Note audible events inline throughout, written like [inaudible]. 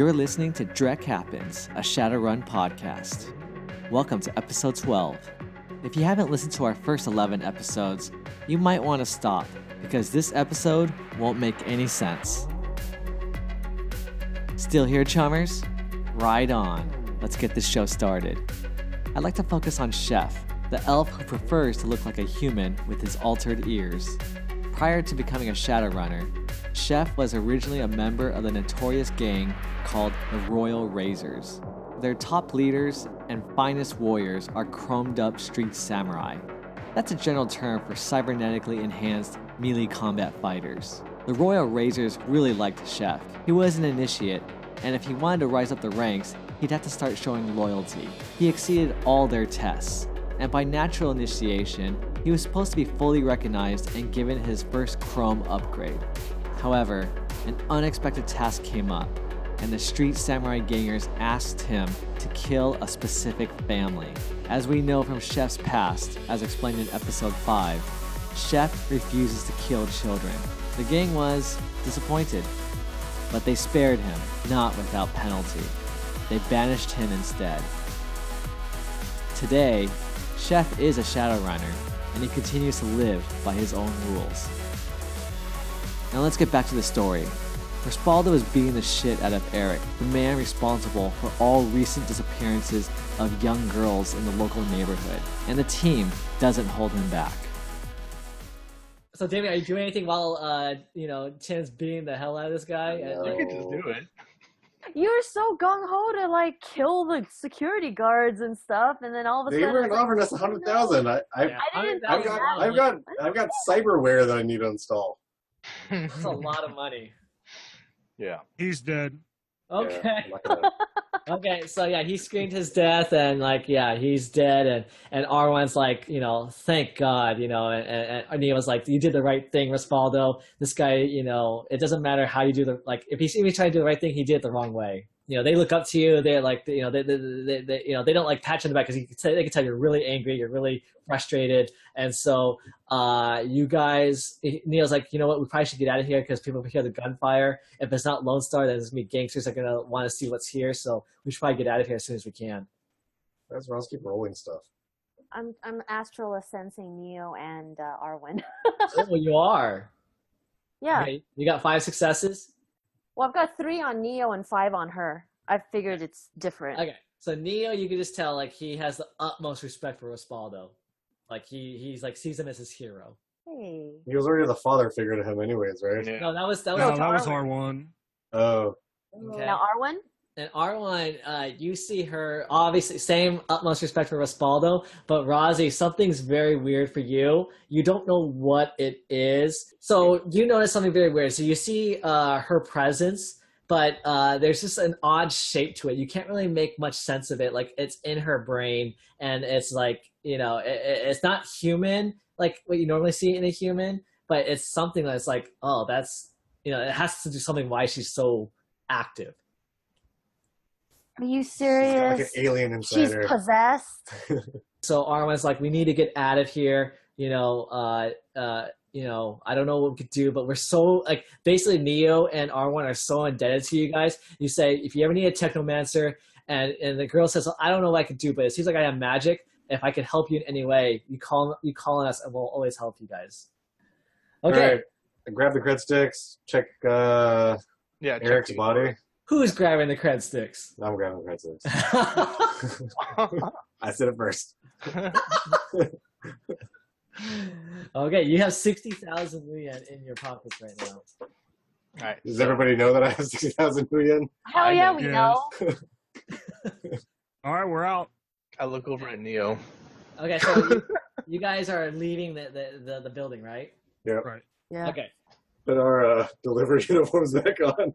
You're listening to Drek Happens, a Shadowrun podcast. Welcome to episode 12. If you haven't listened to our first 11 episodes, you might want to stop because this episode won't make any sense. Still here, chummers? Right on. Let's get this show started. I'd like to focus on Chef, the elf who prefers to look like a human with his altered ears. Prior to becoming a Shadowrunner, Chef was originally a member of the notorious gang called the Royal Razors. Their top leaders and finest warriors are chromed up street samurai. That's a general term for cybernetically enhanced melee combat fighters. The Royal Razors really liked Chef. He was an initiate, and if he wanted to rise up the ranks, he'd have to start showing loyalty. He exceeded all their tests, and by natural initiation, he was supposed to be fully recognized and given his first Chrome upgrade. However, an unexpected task came up, and the street samurai gangers asked him to kill a specific family. As we know from Chef's past, as explained in episode 5, Chef refuses to kill children. The gang was disappointed, but they spared him, not without penalty. They banished him instead. Today, Chef is a Shadowrunner, and he continues to live by his own rules. Now let's get back to the story. Respaldo is beating the shit out of Eric, the man responsible for all recent disappearances of young girls in the local neighborhood, and the team doesn't hold him back. So, Damien, are you doing anything while uh, you know Chin's beating the hell out of this guy? You can just do it. You were so gung ho to like kill the security guards and stuff, and then all of a They sudden, were it's like, offering us a hundred thousand. I, I, Yeah, I didn't I've got. I've got, I've got, cyberware that I need to install. [laughs] That's a lot of money. Yeah. He's dead. Okay. Yeah, I'm not gonna- Okay, so yeah, he screamed his death, and like, yeah, he's dead, and and Arwen's like, you know, thank God, you know, and and, and was like, you did the right thing, Respaldo. This guy, you know, it doesn't matter how you do the like, if he's even trying to do the right thing, he did it the wrong way. You know, they look up to you. They're like, you know, they, they, they, they you know, they don't like pat you on the back because you can tell, they can tell you're really angry, you're really frustrated, and so uh, you guys, Neil's like, you know what, we probably should get out of here because people hear the gunfire. If it's not Lone Star, then it's gonna gangsters are gonna want to see what's here. So we should probably get out of here as soon as we can. That's why I'll keep rolling stuff. I'm I'm astral ascensing Neo and uh, Arwen. [laughs] oh, you are. yeah. Okay, you got five successes. Well, I've got three on Neo and five on her. I figured it's different. Okay, so Neo, you can just tell like he has the utmost respect for Respaldo. Like he he's like sees him as his hero. Hey. He was already the father figure to him, anyways, right? Yeah. No, that was that was No, to that was Arwen. R1. Oh, Okay. Now Arwen. And Arwen, uh, you see her obviously same utmost respect for Respaldo, but Razi, something's very weird for you. You don't know what it is, so you notice something very weird. So you see uh, her presence, but uh, there's just an odd shape to it. You can't really make much sense of it. Like it's in her brain, and it's like you know, it- it's not human like what you normally see in a human, but it's something that's like, oh, that's you know, it has to do something why she's so active. Are you she's got like an alien inside She's her. possessed. [laughs] so Arwen's like, we need to get out of here. You know, uh, uh, you know, I don't know what we could do, but we're so like basically Neo and Arwen are so indebted to you guys. You say if you ever need a technomancer, and and the girl says, I don't know what I could do, but it seems like I have magic. If I could help you in any way, you call you call on us, and we'll always help you guys. Okay, All right. I grab the cred sticks. Check uh, Yeah. check Eric's these. body. Who's grabbing the cred sticks? [laughs] I'm grabbing the cred sticks. [laughs] I said it first. okay, you have sixty thousand yuan in your pockets right now. All right. Does so- everybody know that I have sixty thousand yen? Hell yeah, we know. [laughs] All right, we're out. I look over at Neo. Okay, so you, you guys are leaving the, the, the, the building, right? Yeah. Right. Yeah. Okay. Put our uh, delivery uniforms back on.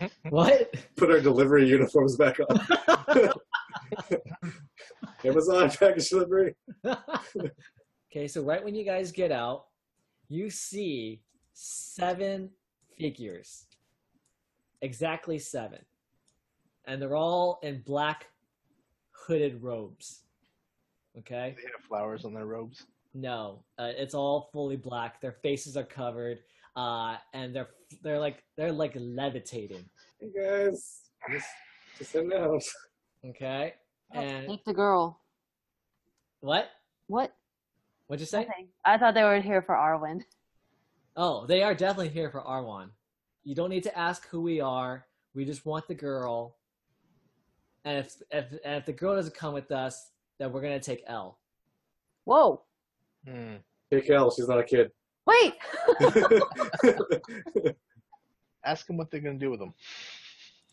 [laughs] What? Put our delivery uniforms back on. [laughs] Amazon package delivery. okay, so right when you guys get out, you see seven figures. Exactly seven. And they're all in black hooded robes. Okay? They have flowers on their robes. No, uh, it's all fully black. Their faces are covered, uh, and they're they're like they're like levitating. Hey guys, just just heading out. Okay. And Take the girl. what? What? What'd you say? Nothing. I thought they were here for Arwen. Oh, they are definitely here for Arwen. You don't need to ask who we are. We just want the girl. And if if and if the girl doesn't come with us, then we're gonna take L. Whoa. Hmm. Take L, she's not a kid. Wait. [laughs] Ask them what they're gonna do with them.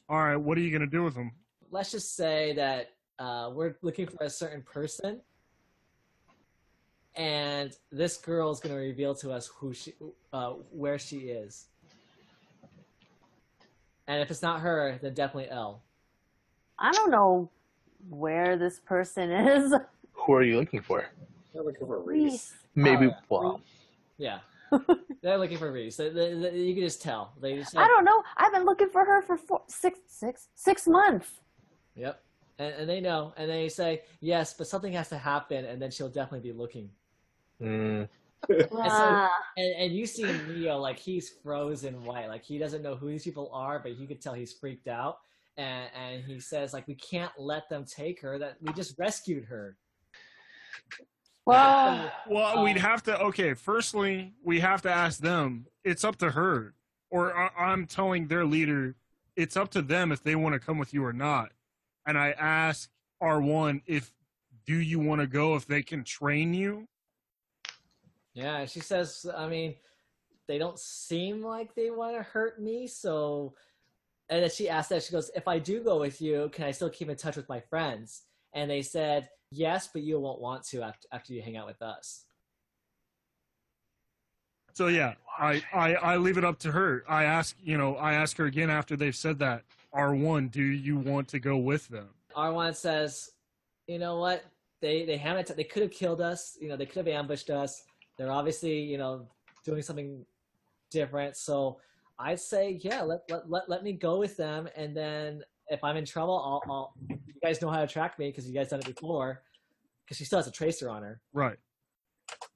All right, what are you gonna do with them? Let's just say that uh, we're looking for a certain person, and this girl is gonna reveal to us who she, uh, where she is. And if it's not her, then definitely L. I don't know where this person is. Who are you looking for? I'm looking for Reese. Reese. Maybe. Uh, well, Yeah, [laughs] they're looking for Reese. They, they, they- you can just tell. They just I don't know. I've been looking for her for four, six, six, six months. Yep. And, and they know, and they say yes, but something has to happen, and then she'll definitely be looking. [laughs] hmm. Ah, And and you see Neo like he's frozen white, like he doesn't know who these people are, but you could tell he's freaked out. And and he says like we can't let them take her. That we just rescued her. Well, Well, we'd Um, have to. Okay, firstly, we have to ask them. It's up to her, or I, I'm telling their leader, it's up to them if they want to come with you or not. And I ask Arwen if do you want to go if they can train you. Yeah, she says, I mean, they don't seem like they want to hurt me, so. And then she asked that she goes, if I do go with you, can I still keep in touch with my friends? And they said yes, but you won't want to after after you hang out with us. So yeah, I, I I leave it up to her. I ask you know I ask her again after they've said that Arwen, do you want to go with them? Arwen says, "You know what? They they haven't. They could have killed us. You know, they could have ambushed us. They're obviously you know doing something different. So I'd say, yeah, let let let, let me go with them, and then if I'm in trouble, I'll, I'll you guys know how to track me because you guys done it before. Because she still has a tracer on her, Right.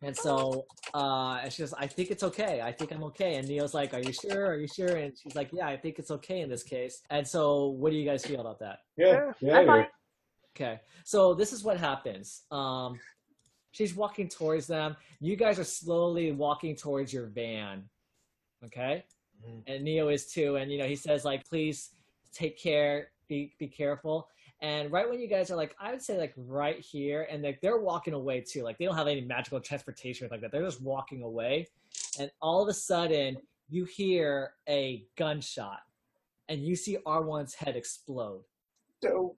and so uh, and she goes, I think it's okay. I think I'm okay. And Neo's like, Are you sure? Are you sure? And she's like, Yeah, I think it's okay in this case. And so, what do you guys feel about that? Yeah, yeah. I'm. Okay, so this is what happens. Um, she's walking towards them. You guys are slowly walking towards your van. Okay, Mhm. and Neo is too. And you know, he says like, "Please take care. Be be careful." And right when you guys are like, I would say like right here, and like they're walking away too. Like they don't have any magical transportation like that. They're just walking away, and all of a sudden you hear a gunshot, and you see Arwen's head explode Dope.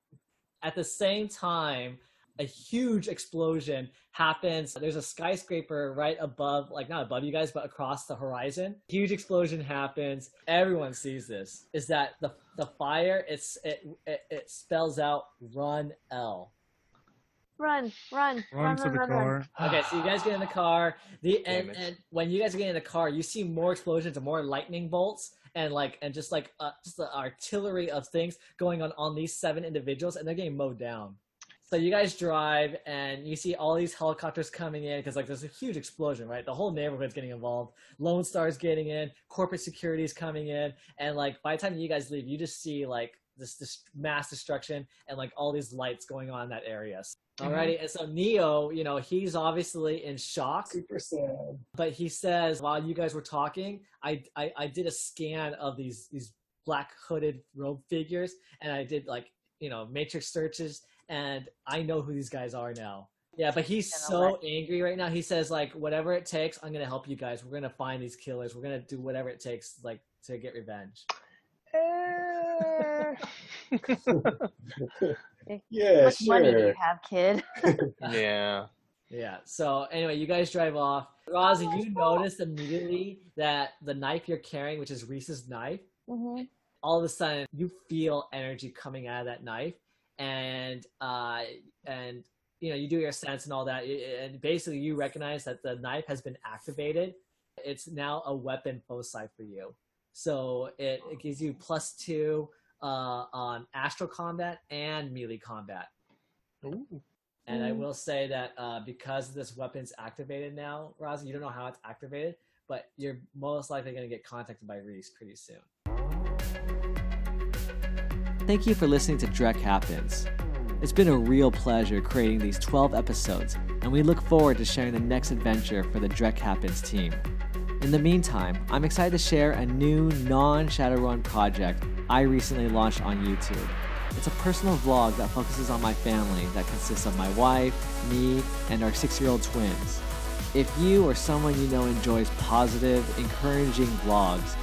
at the same time a huge explosion happens. There's a skyscraper right above like not above you guys but across the horizon. Huge explosion happens. Everyone sees this is that the the fire it's it it, it spells out run l. Run, run, Run run, to run, the run, run. car. okay so you guys get in the car the Damn and, and when you guys get in the car you see more explosions and more lightning bolts and like and just like uh, just the artillery of things going on on these seven individuals and they're getting mowed down so you guys drive and you see all these helicopters coming in because like there's a huge explosion right? The whole neighborhood's getting involved. Lone star's getting in. Corporate security's coming in. And like by the time you guys leave you just see like this this mass destruction and like all these lights going on in that area. Mm-hmm. Alrighty, and so Neo, you know, he's obviously in shock, Super sad. but he says while you guys were talking, I, I I did a scan of these these black hooded robe figures, and I did like you know matrix searches, and I know who these guys are now. Yeah, but he's so angry right now. He says like, whatever it takes, I'm gonna help you guys. We're gonna find these killers. We're gonna do whatever it takes, like to get revenge. Eh, [laughs] [laughs] Yeah, How much money do you sure. have, kid? [laughs] yeah. Yeah. So anyway, you guys drive off. Rosie, you notice immediately that the knife you're carrying, which is Reese's knife, hmm all of a sudden you feel energy coming out of that knife, and uh, and you know you do your sense and all that, and basically you recognize that the knife has been activated. It's now a weapon foci for you, so it, it gives you plus two uh, on astral combat and melee combat. Ooh. And I Mm. will say that uh, because this weapon's activated now, Rosie, you don't know how it's activated, but you're most likely going to get contacted by Reese pretty soon. Thank you for listening to Drek Happens. It's been a real pleasure creating these 12 episodes, and we look forward to sharing the next adventure for the Drek Happens team. In the meantime, I'm excited to share a new non Shadowrun project I recently launched on YouTube. It's a personal vlog that focuses on my family that consists of my wife, me, and our six year old twins. If you or someone you know enjoys positive, encouraging vlogs,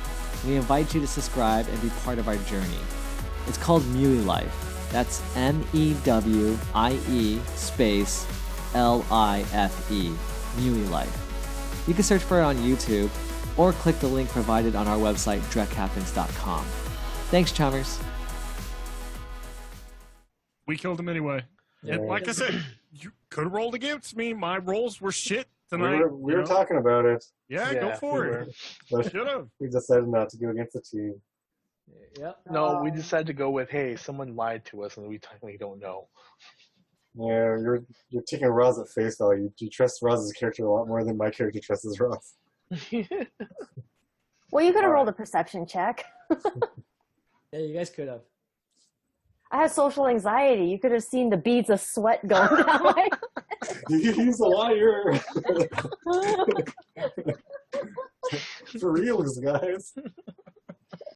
we invite you to subscribe and be part of our journey. It's called Mewie Life. That's M E W I E space L I F E. Mewie Life. You can search for it on YouTube or click the link provided on our website, drekhappens.com. Thanks, chummers. We killed him anyway. And like I said, you could have rolled against me. My rolls were shit we tonight. were, we were talking about it, Yeah, go for we it. Should have. we decided not to go against the team. Yep. No, we um, decided to go with, hey, someone lied to us and we technically don't know. Yeah, you're you're taking Roz at face value. You trust Roz's character a lot more than my character trusts Roz. [laughs] Well, you could have rolled a perception check. [laughs] Yeah, you guys could have. I had social anxiety. You could have seen the beads of sweat going down my. [laughs] He's a liar. For reals, guys.